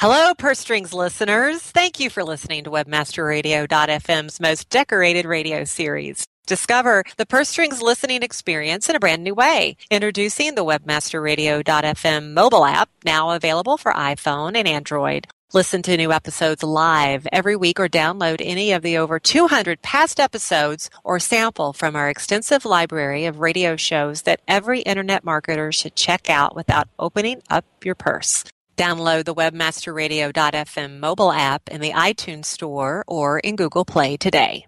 Hello, Purse Strings listeners. Thank you for listening to WebmasterRadio.fm's most decorated radio series. Discover the Purse Strings listening experience in a brand new way. Introducing the WebmasterRadio.fm mobile app, now available for iPhone and Android. Listen to new episodes live every week or download any of the over 200 past episodes or sample from our extensive library of radio shows that every internet marketer should check out without opening up your purse. Download the webmasterradio.fm mobile app in the iTunes Store or in Google Play today.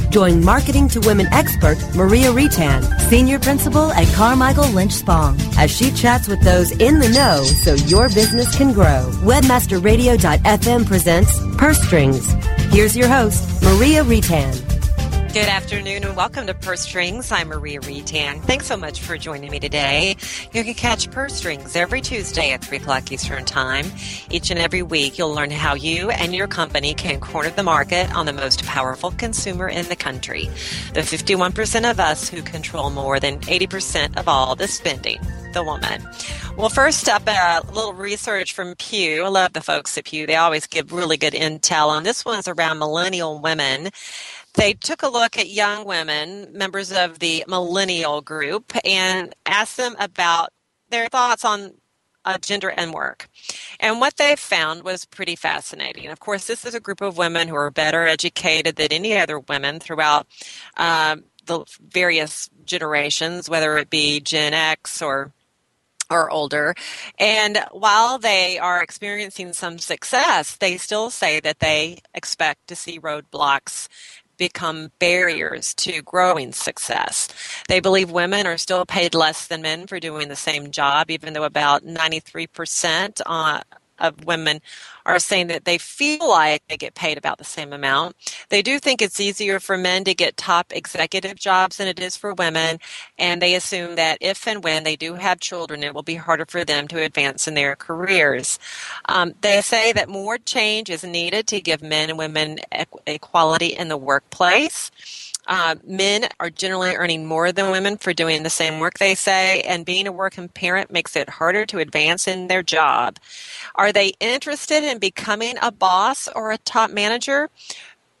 Join Marketing to Women expert Maria Reitan, Senior Principal at Carmichael Lynch Spong, as she chats with those in the know so your business can grow. Webmasterradio.fm presents Purse Strings. Here's your host, Maria Reitan. Good afternoon and welcome to Purse Strings. I'm Maria Reitan. Thanks so much for joining me today. You can catch Purse Strings every Tuesday at 3 o'clock Eastern Time. Each and every week, you'll learn how you and your company can corner the market on the most powerful consumer in the country. The 51% of us who control more than 80% of all the spending, the woman. Well, first up, a little research from Pew. I love the folks at Pew. They always give really good intel, and this one's around millennial women. They took a look at young women, members of the millennial group, and asked them about their thoughts on uh, gender and work. And what they found was pretty fascinating. Of course, this is a group of women who are better educated than any other women throughout um, the various generations, whether it be Gen X or or older. And while they are experiencing some success, they still say that they expect to see roadblocks become barriers to growing success. They believe women are still paid less than men for doing the same job, even though about 93% uh, of women are saying that they feel like they get paid about the same amount. They do think it's easier for men to get top executive jobs than it is for women, and they assume that if and when they do have children, it will be harder for them to advance in their careers. Um, they say that more change is needed to give men and women equality in the workplace. Uh, men are generally earning more than women for doing the same work, they say, and being a working parent makes it harder to advance in their job. Are they interested in becoming a boss or a top manager?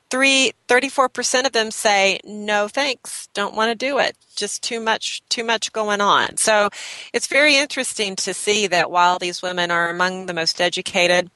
Three, 34% of them say no thanks don't want to do it just too much too much going on so it's very interesting to see that while these women are among the most educated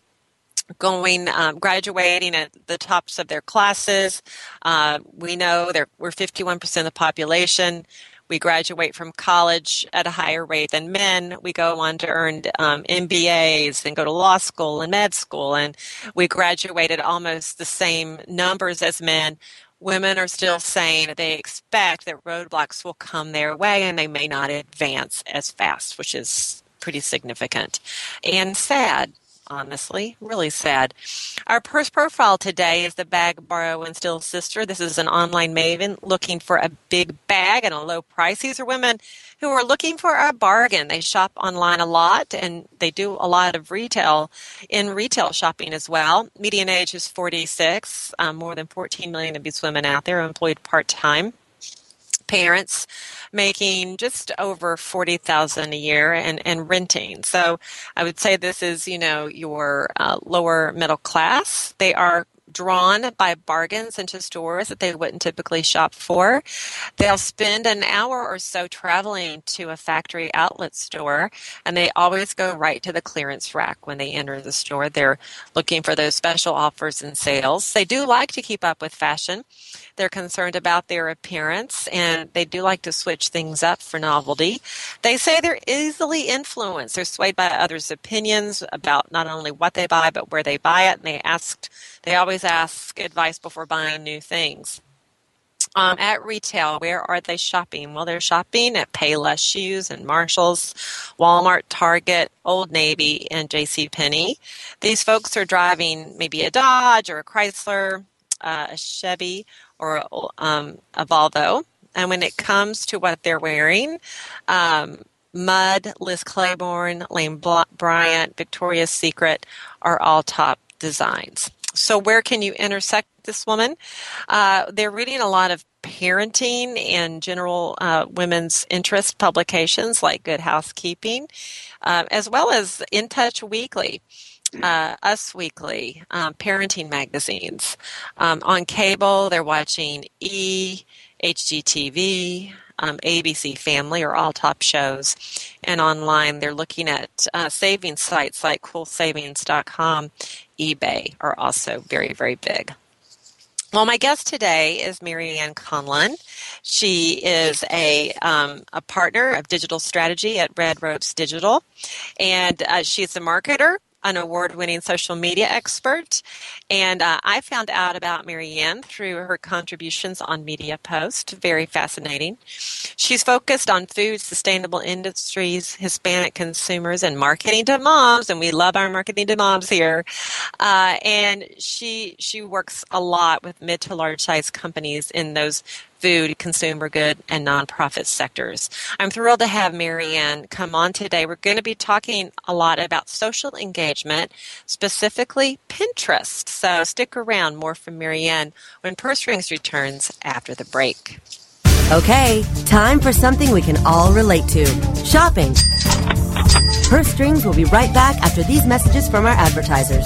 going um, graduating at the tops of their classes. Uh, we know that we're 51% of the population. We graduate from college at a higher rate than men. We go on to earn um, MBAs and go to law school and med school, and we graduate at almost the same numbers as men. Women are still saying they expect that roadblocks will come their way and they may not advance as fast, which is pretty significant and sad honestly. Really sad. Our first profile today is the Bag Borrow and Steal Sister. This is an online maven looking for a big bag and a low price. These are women who are looking for a bargain. They shop online a lot and they do a lot of retail in retail shopping as well. Median age is 46. Um, more than 14 million of these women out there are employed part time parents making just over 40,000 a year and, and renting. So I would say this is, you know, your uh, lower middle class. They are drawn by bargains into stores that they wouldn't typically shop for. They'll spend an hour or so traveling to a factory outlet store, and they always go right to the clearance rack when they enter the store. They're looking for those special offers and sales. They do like to keep up with fashion. They're concerned about their appearance and they do like to switch things up for novelty. They say they're easily influenced. They're swayed by others' opinions about not only what they buy but where they buy it. And they asked, they always ask advice before buying new things. Um, at retail, where are they shopping? Well, they're shopping at Payless Shoes and Marshalls, Walmart, Target, Old Navy, and J.C. Penney. These folks are driving maybe a Dodge or a Chrysler, uh, a Chevy or um, a Volvo. And when it comes to what they're wearing, um, Mudd, Liz Claiborne, Lane Bryant, Victoria's Secret are all top designs. So, where can you intersect this woman? Uh, they're reading a lot of parenting and general uh, women's interest publications like Good Housekeeping, uh, as well as In Touch Weekly. Uh, Us Weekly, um, parenting magazines. Um, on cable, they're watching E, HGTV, um, ABC Family are all top shows. And online, they're looking at uh, savings sites like coolsavings.com, eBay are also very, very big. Well, my guest today is Marianne Conlon. She is a, um, a partner of digital strategy at Red Ropes Digital, and uh, she's a marketer an award winning social media expert. And uh, I found out about Marianne through her contributions on Media Post. Very fascinating. She's focused on food, sustainable industries, Hispanic consumers, and marketing to moms. And we love our marketing to moms here. Uh, and she she works a lot with mid to large size companies in those food, consumer good, and nonprofit sectors. I'm thrilled to have Marianne come on today. We're going to be talking a lot about social engagement, specifically Pinterest. So stick around, more from Marianne when Purse Strings returns after the break. Okay, time for something we can all relate to shopping. Purse Strings will be right back after these messages from our advertisers.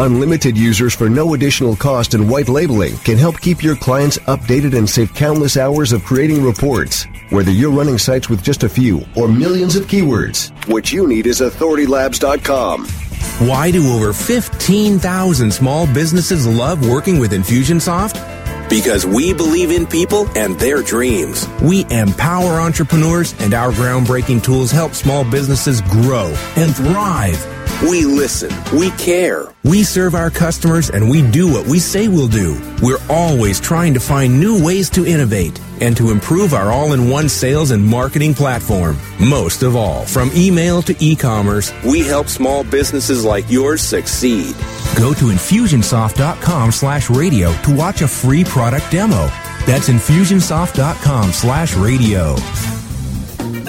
Unlimited users for no additional cost and white labeling can help keep your clients updated and save countless hours of creating reports. Whether you're running sites with just a few or millions of keywords, what you need is authoritylabs.com. Why do over 15,000 small businesses love working with Infusionsoft? Because we believe in people and their dreams. We empower entrepreneurs and our groundbreaking tools help small businesses grow and thrive. We listen. We care. We serve our customers and we do what we say we'll do. We're always trying to find new ways to innovate and to improve our all-in-one sales and marketing platform. Most of all, from email to e-commerce, we help small businesses like yours succeed. Go to infusionsoft.com slash radio to watch a free product demo. That's infusionsoft.com slash radio.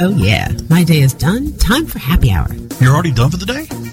Oh yeah, my day is done. Time for happy hour. You're already done for the day?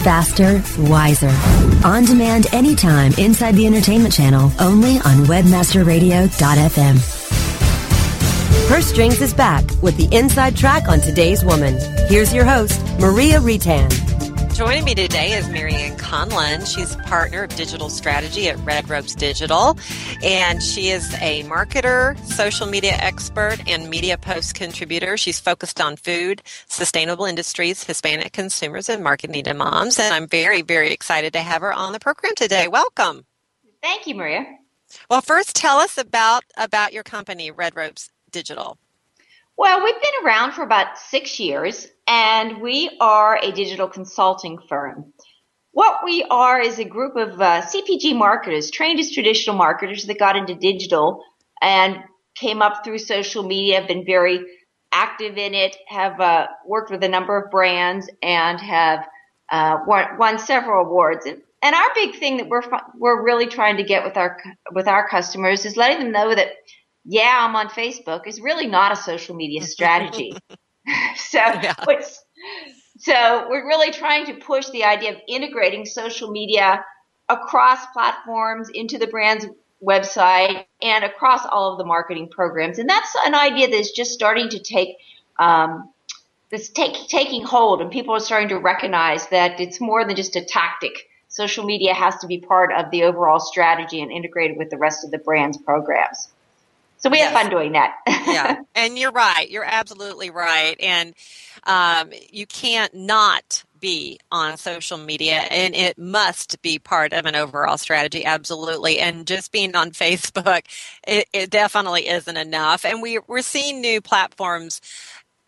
faster, wiser. On demand anytime inside the entertainment channel, only on webmasterradio.fm. Her Strings is back with the inside track on today's woman. Here's your host, Maria Reitan. Joining me today is Marianne Conlon. She's a partner of digital strategy at Red Ropes Digital, and she is a marketer, social media expert, and media post contributor. She's focused on food, sustainable industries, Hispanic consumers, and marketing to moms. And I'm very, very excited to have her on the program today. Welcome. Thank you, Maria. Well, first, tell us about about your company, Red Ropes Digital. Well, we've been around for about six years and we are a digital consulting firm. What we are is a group of uh, CPG marketers, trained as traditional marketers that got into digital and came up through social media, have been very active in it, have uh, worked with a number of brands, and have uh, won, won, several awards. And, and our big thing that we're we're really trying to get with our with our customers is letting them know that yeah, I'm on Facebook is really not a social media strategy. so yeah. so we're really trying to push the idea of integrating social media across platforms into the brand's website and across all of the marketing programs. And that's an idea that's just starting to take um, that's take, taking hold, and people are starting to recognize that it's more than just a tactic. Social media has to be part of the overall strategy and integrated with the rest of the brand's programs. So we yes. have fun doing that. yeah, and you're right. You're absolutely right. And um, you can't not be on social media and it must be part of an overall strategy absolutely and just being on facebook it, it definitely isn't enough and we, we're seeing new platforms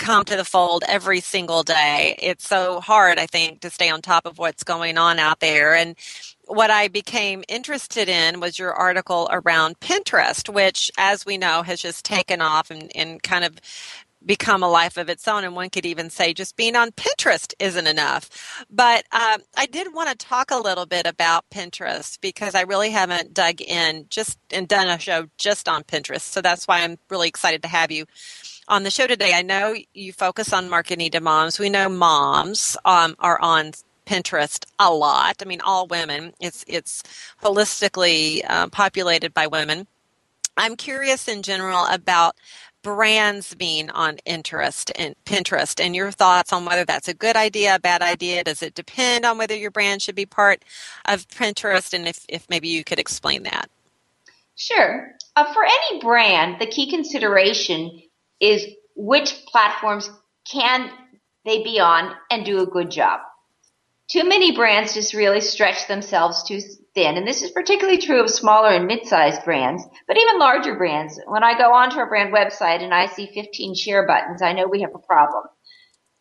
come to the fold every single day. It's so hard, I think, to stay on top of what's going on out there. And what I became interested in was your article around Pinterest, which, as we know, has just taken off and, and kind of become a life of its own. And one could even say just being on Pinterest isn't enough. But um, I did want to talk a little bit about Pinterest because I really haven't dug in just and done a show just on Pinterest. So that's why I'm really excited to have you on the show today. I know you focus on marketing to moms. We know moms um, are on Pinterest a lot. I mean, all women. It's it's holistically uh, populated by women. I'm curious in general about brands being on interest and Pinterest and your thoughts on whether that's a good idea, a bad idea. Does it depend on whether your brand should be part of Pinterest? And if, if maybe you could explain that. Sure. Uh, for any brand, the key consideration is which platforms can they be on and do a good job. Too many brands just really stretch themselves too thin, and this is particularly true of smaller and mid-sized brands, but even larger brands. When I go onto a brand website and I see 15 share buttons, I know we have a problem.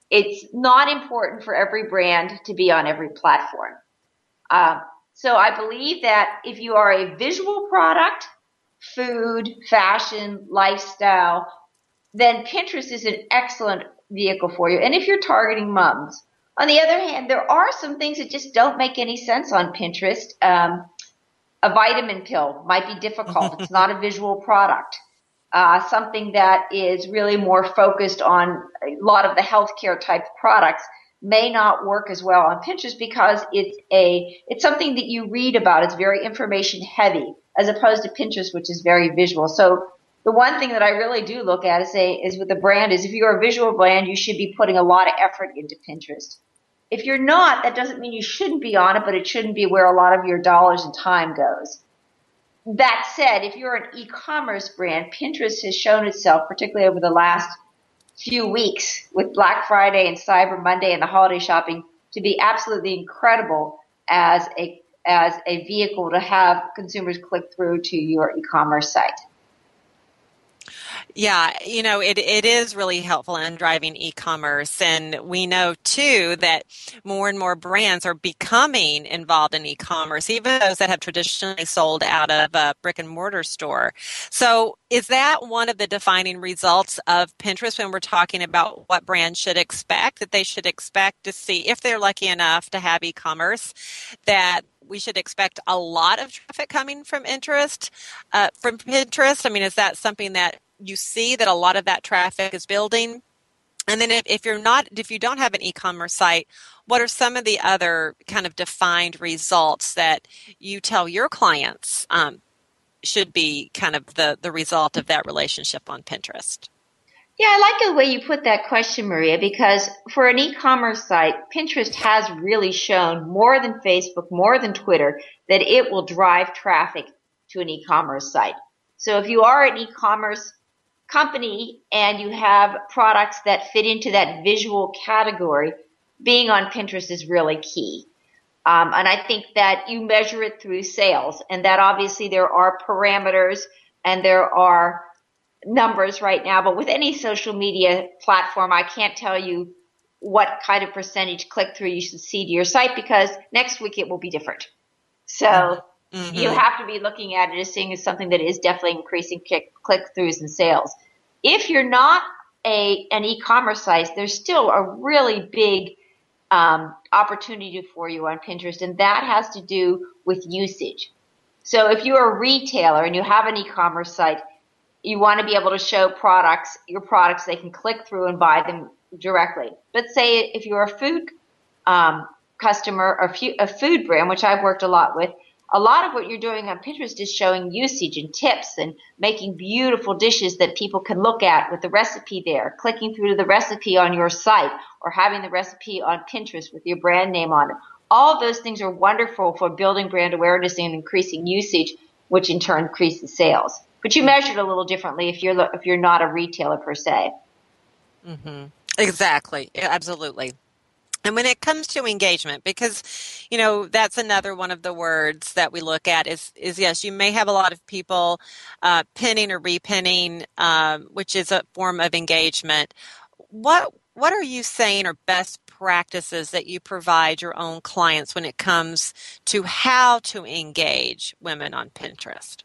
It's not important for every brand to be on every platform. Uh, so I believe that if you are a visual product, food, fashion, lifestyle, then Pinterest is an excellent vehicle for you. And if you're targeting moms, on the other hand, there are some things that just don't make any sense on Pinterest. Um, a vitamin pill might be difficult. it's not a visual product. Uh, something that is really more focused on a lot of the healthcare type products may not work as well on Pinterest because it's a it's something that you read about. It's very information heavy as opposed to Pinterest, which is very visual. So the one thing that I really do look at is say is with the brand is if you're a visual brand, you should be putting a lot of effort into Pinterest. If you're not, that doesn't mean you shouldn't be on it, but it shouldn't be where a lot of your dollars and time goes. That said, if you're an e-commerce brand, Pinterest has shown itself, particularly over the last few weeks with Black Friday and Cyber Monday and the holiday shopping, to be absolutely incredible as a as a vehicle to have consumers click through to your e-commerce site. Yeah, you know, it, it is really helpful in driving e-commerce. And we know too that more and more brands are becoming involved in e-commerce, even those that have traditionally sold out of a brick and mortar store. So is that one of the defining results of Pinterest when we're talking about what brands should expect, that they should expect to see if they're lucky enough to have e-commerce, that we should expect a lot of traffic coming from interest uh, from Pinterest? I mean, is that something that you see that a lot of that traffic is building. And then if, if you're not, if you don't have an e-commerce site, what are some of the other kind of defined results that you tell your clients um, should be kind of the, the result of that relationship on Pinterest? Yeah, I like the way you put that question, Maria, because for an e-commerce site, Pinterest has really shown more than Facebook, more than Twitter, that it will drive traffic to an e-commerce site. So if you are an e-commerce company and you have products that fit into that visual category, being on Pinterest is really key. Um, and I think that you measure it through sales and that obviously there are parameters and there are numbers right now, but with any social media platform, I can't tell you what kind of percentage click through you should see to your site because next week it will be different. So mm-hmm. you have to be looking at it as seeing as something that is definitely increasing click throughs and sales. If you're not a an e-commerce site, there's still a really big um, opportunity for you on Pinterest, and that has to do with usage. So if you're a retailer and you have an e-commerce site, you want to be able to show products, your products, they can click through and buy them directly. But say if you're a food um, customer or a food brand, which I've worked a lot with, a lot of what you're doing on Pinterest is showing usage and tips and making beautiful dishes that people can look at with the recipe there, clicking through to the recipe on your site or having the recipe on Pinterest with your brand name on it. All of those things are wonderful for building brand awareness and increasing usage, which in turn increases sales. But you measure it a little differently if you're if you're not a retailer per se. Mm-hmm. Exactly. Absolutely. And when it comes to engagement, because you know that's another one of the words that we look at is is yes, you may have a lot of people uh, pinning or repinning, um, which is a form of engagement. What what are you saying are best practices that you provide your own clients when it comes to how to engage women on Pinterest?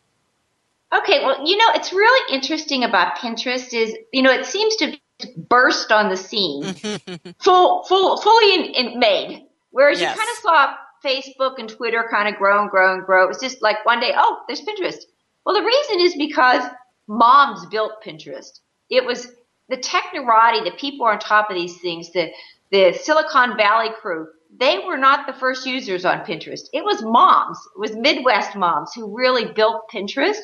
Okay, well, you know, it's really interesting about Pinterest is, you know, it seems to burst on the scene, mm-hmm. full, full, fully in, in made. Whereas yes. you kind of saw Facebook and Twitter kind of grow and grow and grow. It was just like one day, oh, there's Pinterest. Well, the reason is because moms built Pinterest. It was the technorati, the people on top of these things, the the Silicon Valley crew. They were not the first users on Pinterest. It was moms. It was Midwest moms who really built Pinterest.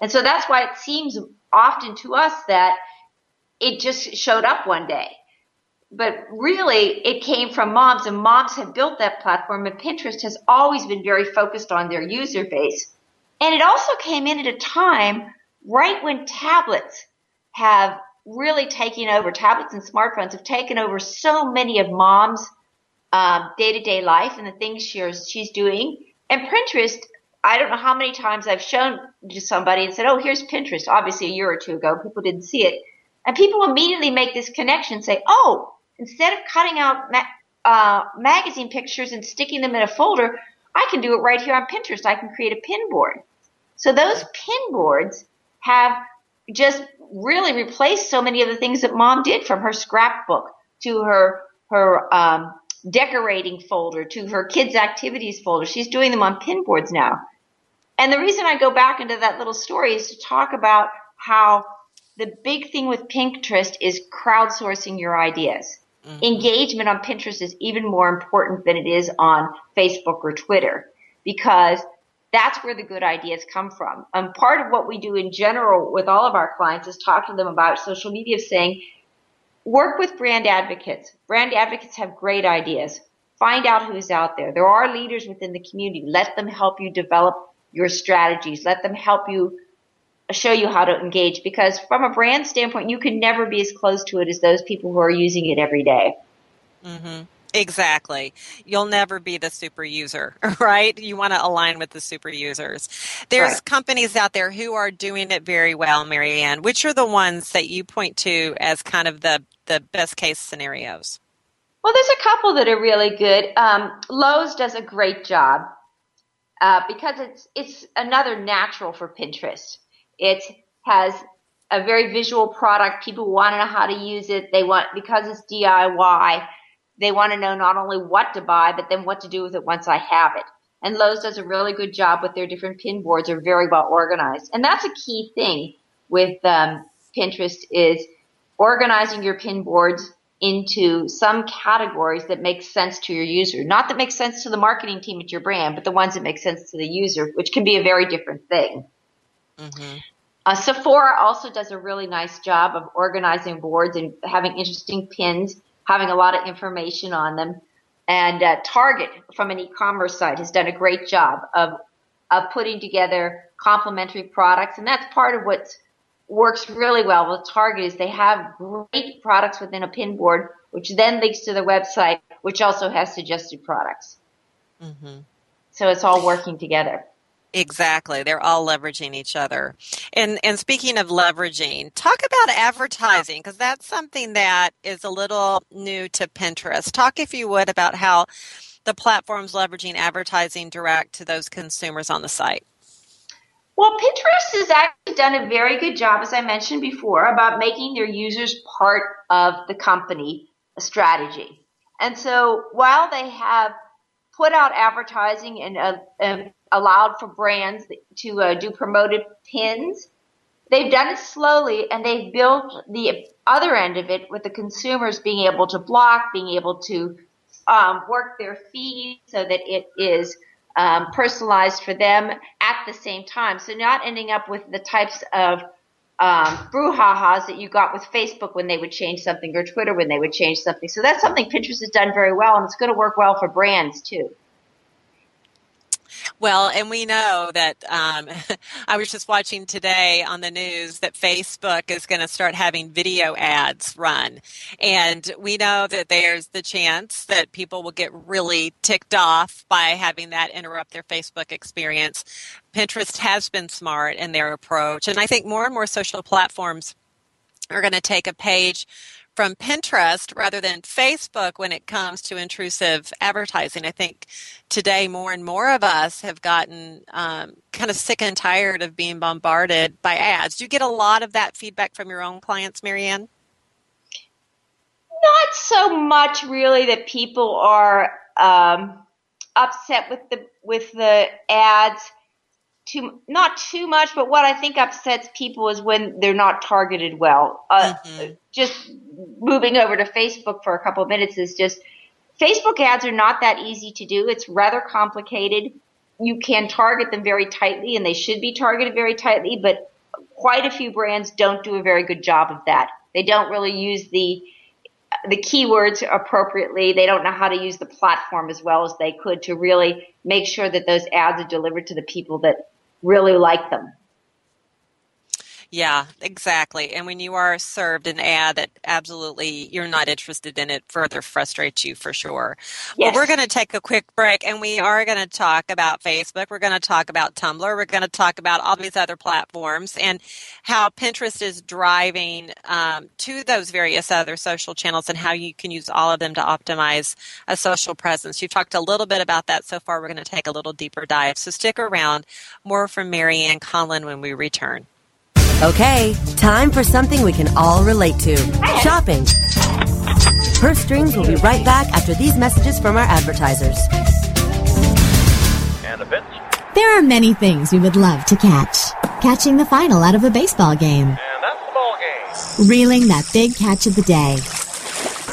And so that's why it seems often to us that it just showed up one day. But really, it came from moms, and moms have built that platform, and Pinterest has always been very focused on their user base. And it also came in at a time right when tablets have really taken over, tablets and smartphones have taken over so many of mom's day to day life and the things she's, she's doing. And Pinterest, I don't know how many times I've shown to somebody and said, oh, here's Pinterest. Obviously, a year or two ago, people didn't see it. And people immediately make this connection, say, oh, instead of cutting out ma- uh, magazine pictures and sticking them in a folder, I can do it right here on Pinterest. I can create a pin board. So those pin boards have just really replaced so many of the things that mom did from her scrapbook to her her um, decorating folder to her kids activities folder. She's doing them on pin boards now. And the reason I go back into that little story is to talk about how the big thing with Pinterest is crowdsourcing your ideas. Mm-hmm. Engagement on Pinterest is even more important than it is on Facebook or Twitter because that's where the good ideas come from. And part of what we do in general with all of our clients is talk to them about social media saying, work with brand advocates. Brand advocates have great ideas. Find out who's out there. There are leaders within the community. Let them help you develop your strategies. Let them help you show you how to engage because from a brand standpoint, you can never be as close to it as those people who are using it every day. Mm-hmm. Exactly. You'll never be the super user, right? You want to align with the super users. There's right. companies out there who are doing it very well, Marianne. Which are the ones that you point to as kind of the, the best case scenarios? Well, there's a couple that are really good. Um, Lowe's does a great job uh, because it's it's another natural for Pinterest. It has a very visual product. People want to know how to use it. They want, because it's DIY, they want to know not only what to buy, but then what to do with it once I have it. And Lowe's does a really good job with their different pin boards. They're very well organized. And that's a key thing with um, Pinterest is organizing your pin boards into some categories that make sense to your user. Not that make sense to the marketing team at your brand, but the ones that make sense to the user, which can be a very different thing. Mm-hmm. Uh, Sephora also does a really nice job of organizing boards and having interesting pins, having a lot of information on them. And uh, Target, from an e-commerce site, has done a great job of of putting together complementary products, and that's part of what works really well with Target is they have great products within a pin board, which then links to the website, which also has suggested products. Mm-hmm. So it's all working together. Exactly. They're all leveraging each other. And and speaking of leveraging, talk about advertising because that's something that is a little new to Pinterest. Talk if you would about how the platform's leveraging advertising direct to those consumers on the site. Well, Pinterest has actually done a very good job, as I mentioned before, about making their users part of the company strategy. And so while they have put out advertising and uh, allowed for brands to uh, do promoted pins. they've done it slowly and they've built the other end of it with the consumers being able to block, being able to um, work their feed so that it is um, personalized for them at the same time. So not ending up with the types of um, brouhahas that you got with Facebook when they would change something or Twitter when they would change something. So that's something Pinterest has done very well and it's going to work well for brands too. Well, and we know that um, I was just watching today on the news that Facebook is going to start having video ads run. And we know that there's the chance that people will get really ticked off by having that interrupt their Facebook experience. Pinterest has been smart in their approach. And I think more and more social platforms are going to take a page from Pinterest rather than Facebook when it comes to intrusive advertising. I think today more and more of us have gotten um, kind of sick and tired of being bombarded by ads. Do you get a lot of that feedback from your own clients, Marianne? Not so much, really, that people are um, upset with the with the ads too not too much, but what I think upsets people is when they're not targeted well. Uh, mm-hmm. Just moving over to Facebook for a couple of minutes is just Facebook ads are not that easy to do. It's rather complicated. You can target them very tightly, and they should be targeted very tightly, but quite a few brands don't do a very good job of that. They don't really use the the keywords appropriately. They don't know how to use the platform as well as they could to really make sure that those ads are delivered to the people that really like them. Yeah, exactly. And when you are served an ad that absolutely you're not interested in, it further frustrates you for sure. Yes. Well, we're going to take a quick break and we are going to talk about Facebook. We're going to talk about Tumblr. We're going to talk about all these other platforms and how Pinterest is driving um, to those various other social channels and how you can use all of them to optimize a social presence. You've talked a little bit about that so far. We're going to take a little deeper dive. So stick around. More from Marianne Conlon when we return. Okay, time for something we can all relate to shopping. Purse Strings will be right back after these messages from our advertisers. And a pitch. There are many things we would love to catch. Catching the final out of a baseball game. And that's the ball game. Reeling that big catch of the day.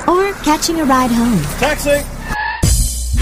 Or catching a ride home. Taxi!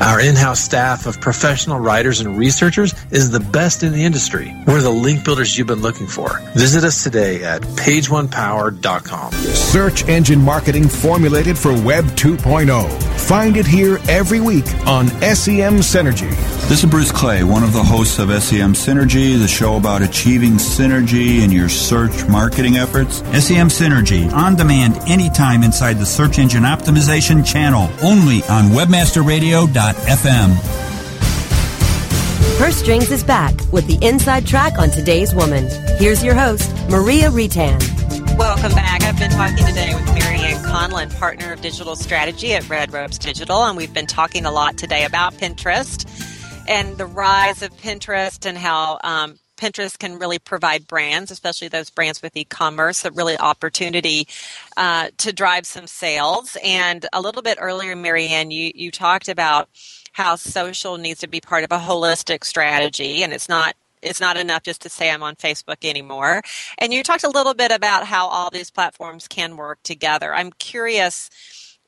Our in house staff of professional writers and researchers is the best in the industry. We're the link builders you've been looking for. Visit us today at pageonepower.com. Search engine marketing formulated for Web 2.0. Find it here every week on SEM Synergy. This is Bruce Clay, one of the hosts of SEM Synergy, the show about achieving synergy in your search marketing efforts. SEM Synergy, on demand anytime inside the Search Engine Optimization channel, only on webmasterradio.fm. Purse Strings is back with the inside track on today's woman. Here's your host, Maria Reitan. Welcome back. I've been talking today with Marianne Conlon, partner of digital strategy at Red Ropes Digital, and we've been talking a lot today about Pinterest and the rise of Pinterest and how um, Pinterest can really provide brands, especially those brands with e-commerce, a really opportunity uh, to drive some sales. And a little bit earlier, Marianne, you you talked about how social needs to be part of a holistic strategy, and it's not it's not enough just to say I'm on Facebook anymore. And you talked a little bit about how all these platforms can work together. I'm curious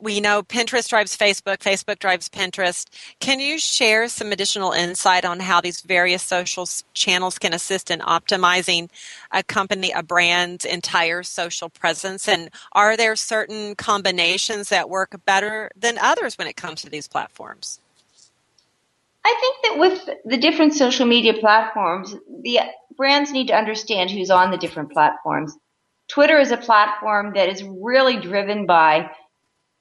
we know Pinterest drives Facebook, Facebook drives Pinterest. Can you share some additional insight on how these various social channels can assist in optimizing a company, a brand's entire social presence? And are there certain combinations that work better than others when it comes to these platforms? I think that with the different social media platforms, the brands need to understand who's on the different platforms. Twitter is a platform that is really driven by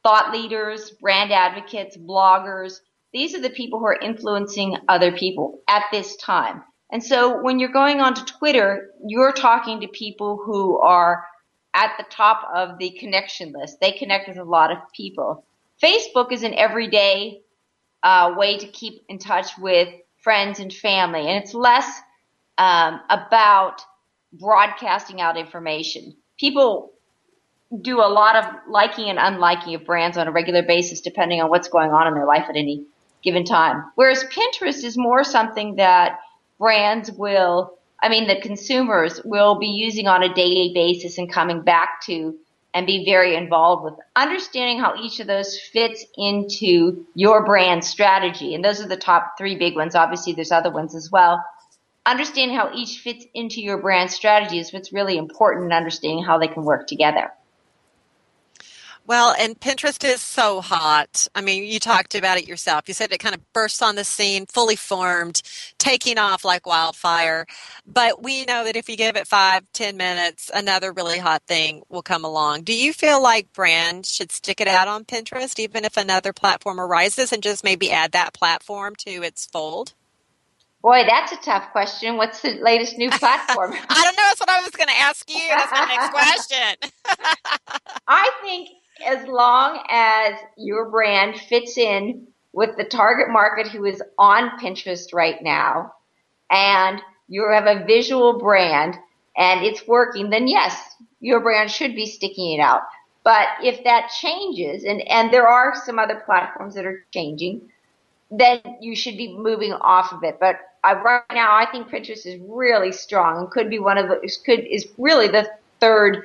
thought leaders, brand advocates, bloggers. These are the people who are influencing other people at this time. And so when you're going onto Twitter, you're talking to people who are at the top of the connection list. They connect with a lot of people. Facebook is an everyday uh, way to keep in touch with friends and family, and it's less um, about broadcasting out information. People do a lot of liking and unliking of brands on a regular basis depending on what's going on in their life at any given time. Whereas Pinterest is more something that brands will, I mean, the consumers will be using on a daily basis and coming back to and be very involved with understanding how each of those fits into your brand strategy. And those are the top three big ones. Obviously, there's other ones as well. Understanding how each fits into your brand strategy is what's really important in understanding how they can work together. Well, and Pinterest is so hot. I mean, you talked about it yourself. You said it kind of bursts on the scene, fully formed, taking off like wildfire. But we know that if you give it five, ten minutes, another really hot thing will come along. Do you feel like brands should stick it out on Pinterest, even if another platform arises, and just maybe add that platform to its fold? Boy, that's a tough question. What's the latest new platform? I don't know. That's what I was going to ask you. That's my next question. I think as long as your brand fits in with the target market who is on Pinterest right now and you have a visual brand and it's working, then yes, your brand should be sticking it out. But if that changes, and, and there are some other platforms that are changing, then you should be moving off of it. But I, right now, I think Pinterest is really strong and could be one of the, could, is really the third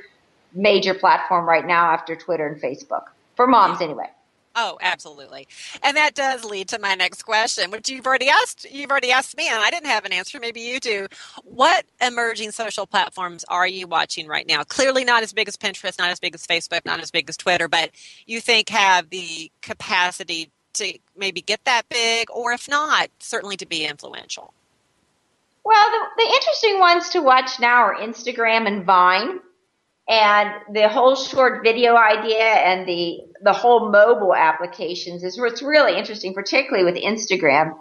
major platform right now after Twitter and Facebook for moms anyway. Oh, absolutely. And that does lead to my next question, which you've already asked you've already asked me and I didn't have an answer, maybe you do. What emerging social platforms are you watching right now? Clearly not as big as Pinterest, not as big as Facebook, not as big as Twitter, but you think have the capacity to maybe get that big or if not, certainly to be influential. Well, the, the interesting ones to watch now are Instagram and Vine and the whole short video idea and the the whole mobile applications is what's really interesting, particularly with Instagram,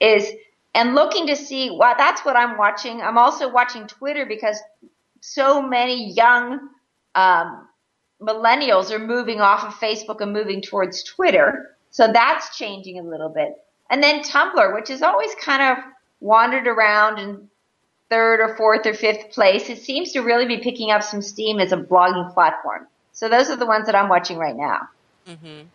is and looking to see well that's what I'm watching. I'm also watching Twitter because so many young um, millennials are moving off of Facebook and moving towards Twitter. So that's changing a little bit. And then Tumblr, which has always kind of wandered around and third or fourth or fifth place. It seems to really be picking up some steam as a blogging platform. So those are the ones that I'm watching right now. Mm-hmm.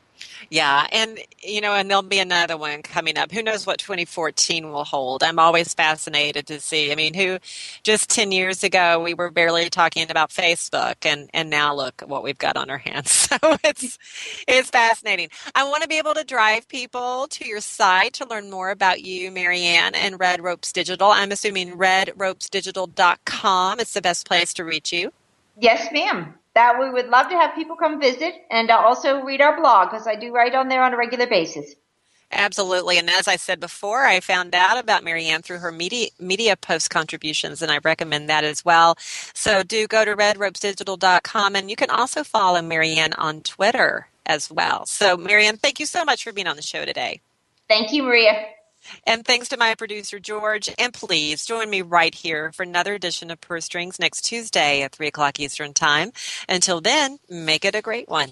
Yeah, and you know, and there'll be another one coming up. Who knows what 2014 will hold? I'm always fascinated to see. I mean, who just 10 years ago we were barely talking about Facebook, and and now look what we've got on our hands. So it's it's fascinating. I want to be able to drive people to your site to learn more about you, Marianne, and Red Ropes Digital. I'm assuming redropesdigital.com is the best place to reach you. Yes, ma'am that we would love to have people come visit and uh, also read our blog because I do write on there on a regular basis. Absolutely. And as I said before, I found out about Marianne through her media, media post contributions, and I recommend that as well. So do go to redropesdigital.com, and you can also follow Marianne on Twitter as well. So, Marianne, thank you so much for being on the show today. Thank you, Maria. And thanks to my producer, George. And please join me right here for another edition of Purse Strings next Tuesday at 3 o'clock Eastern Time. Until then, make it a great one.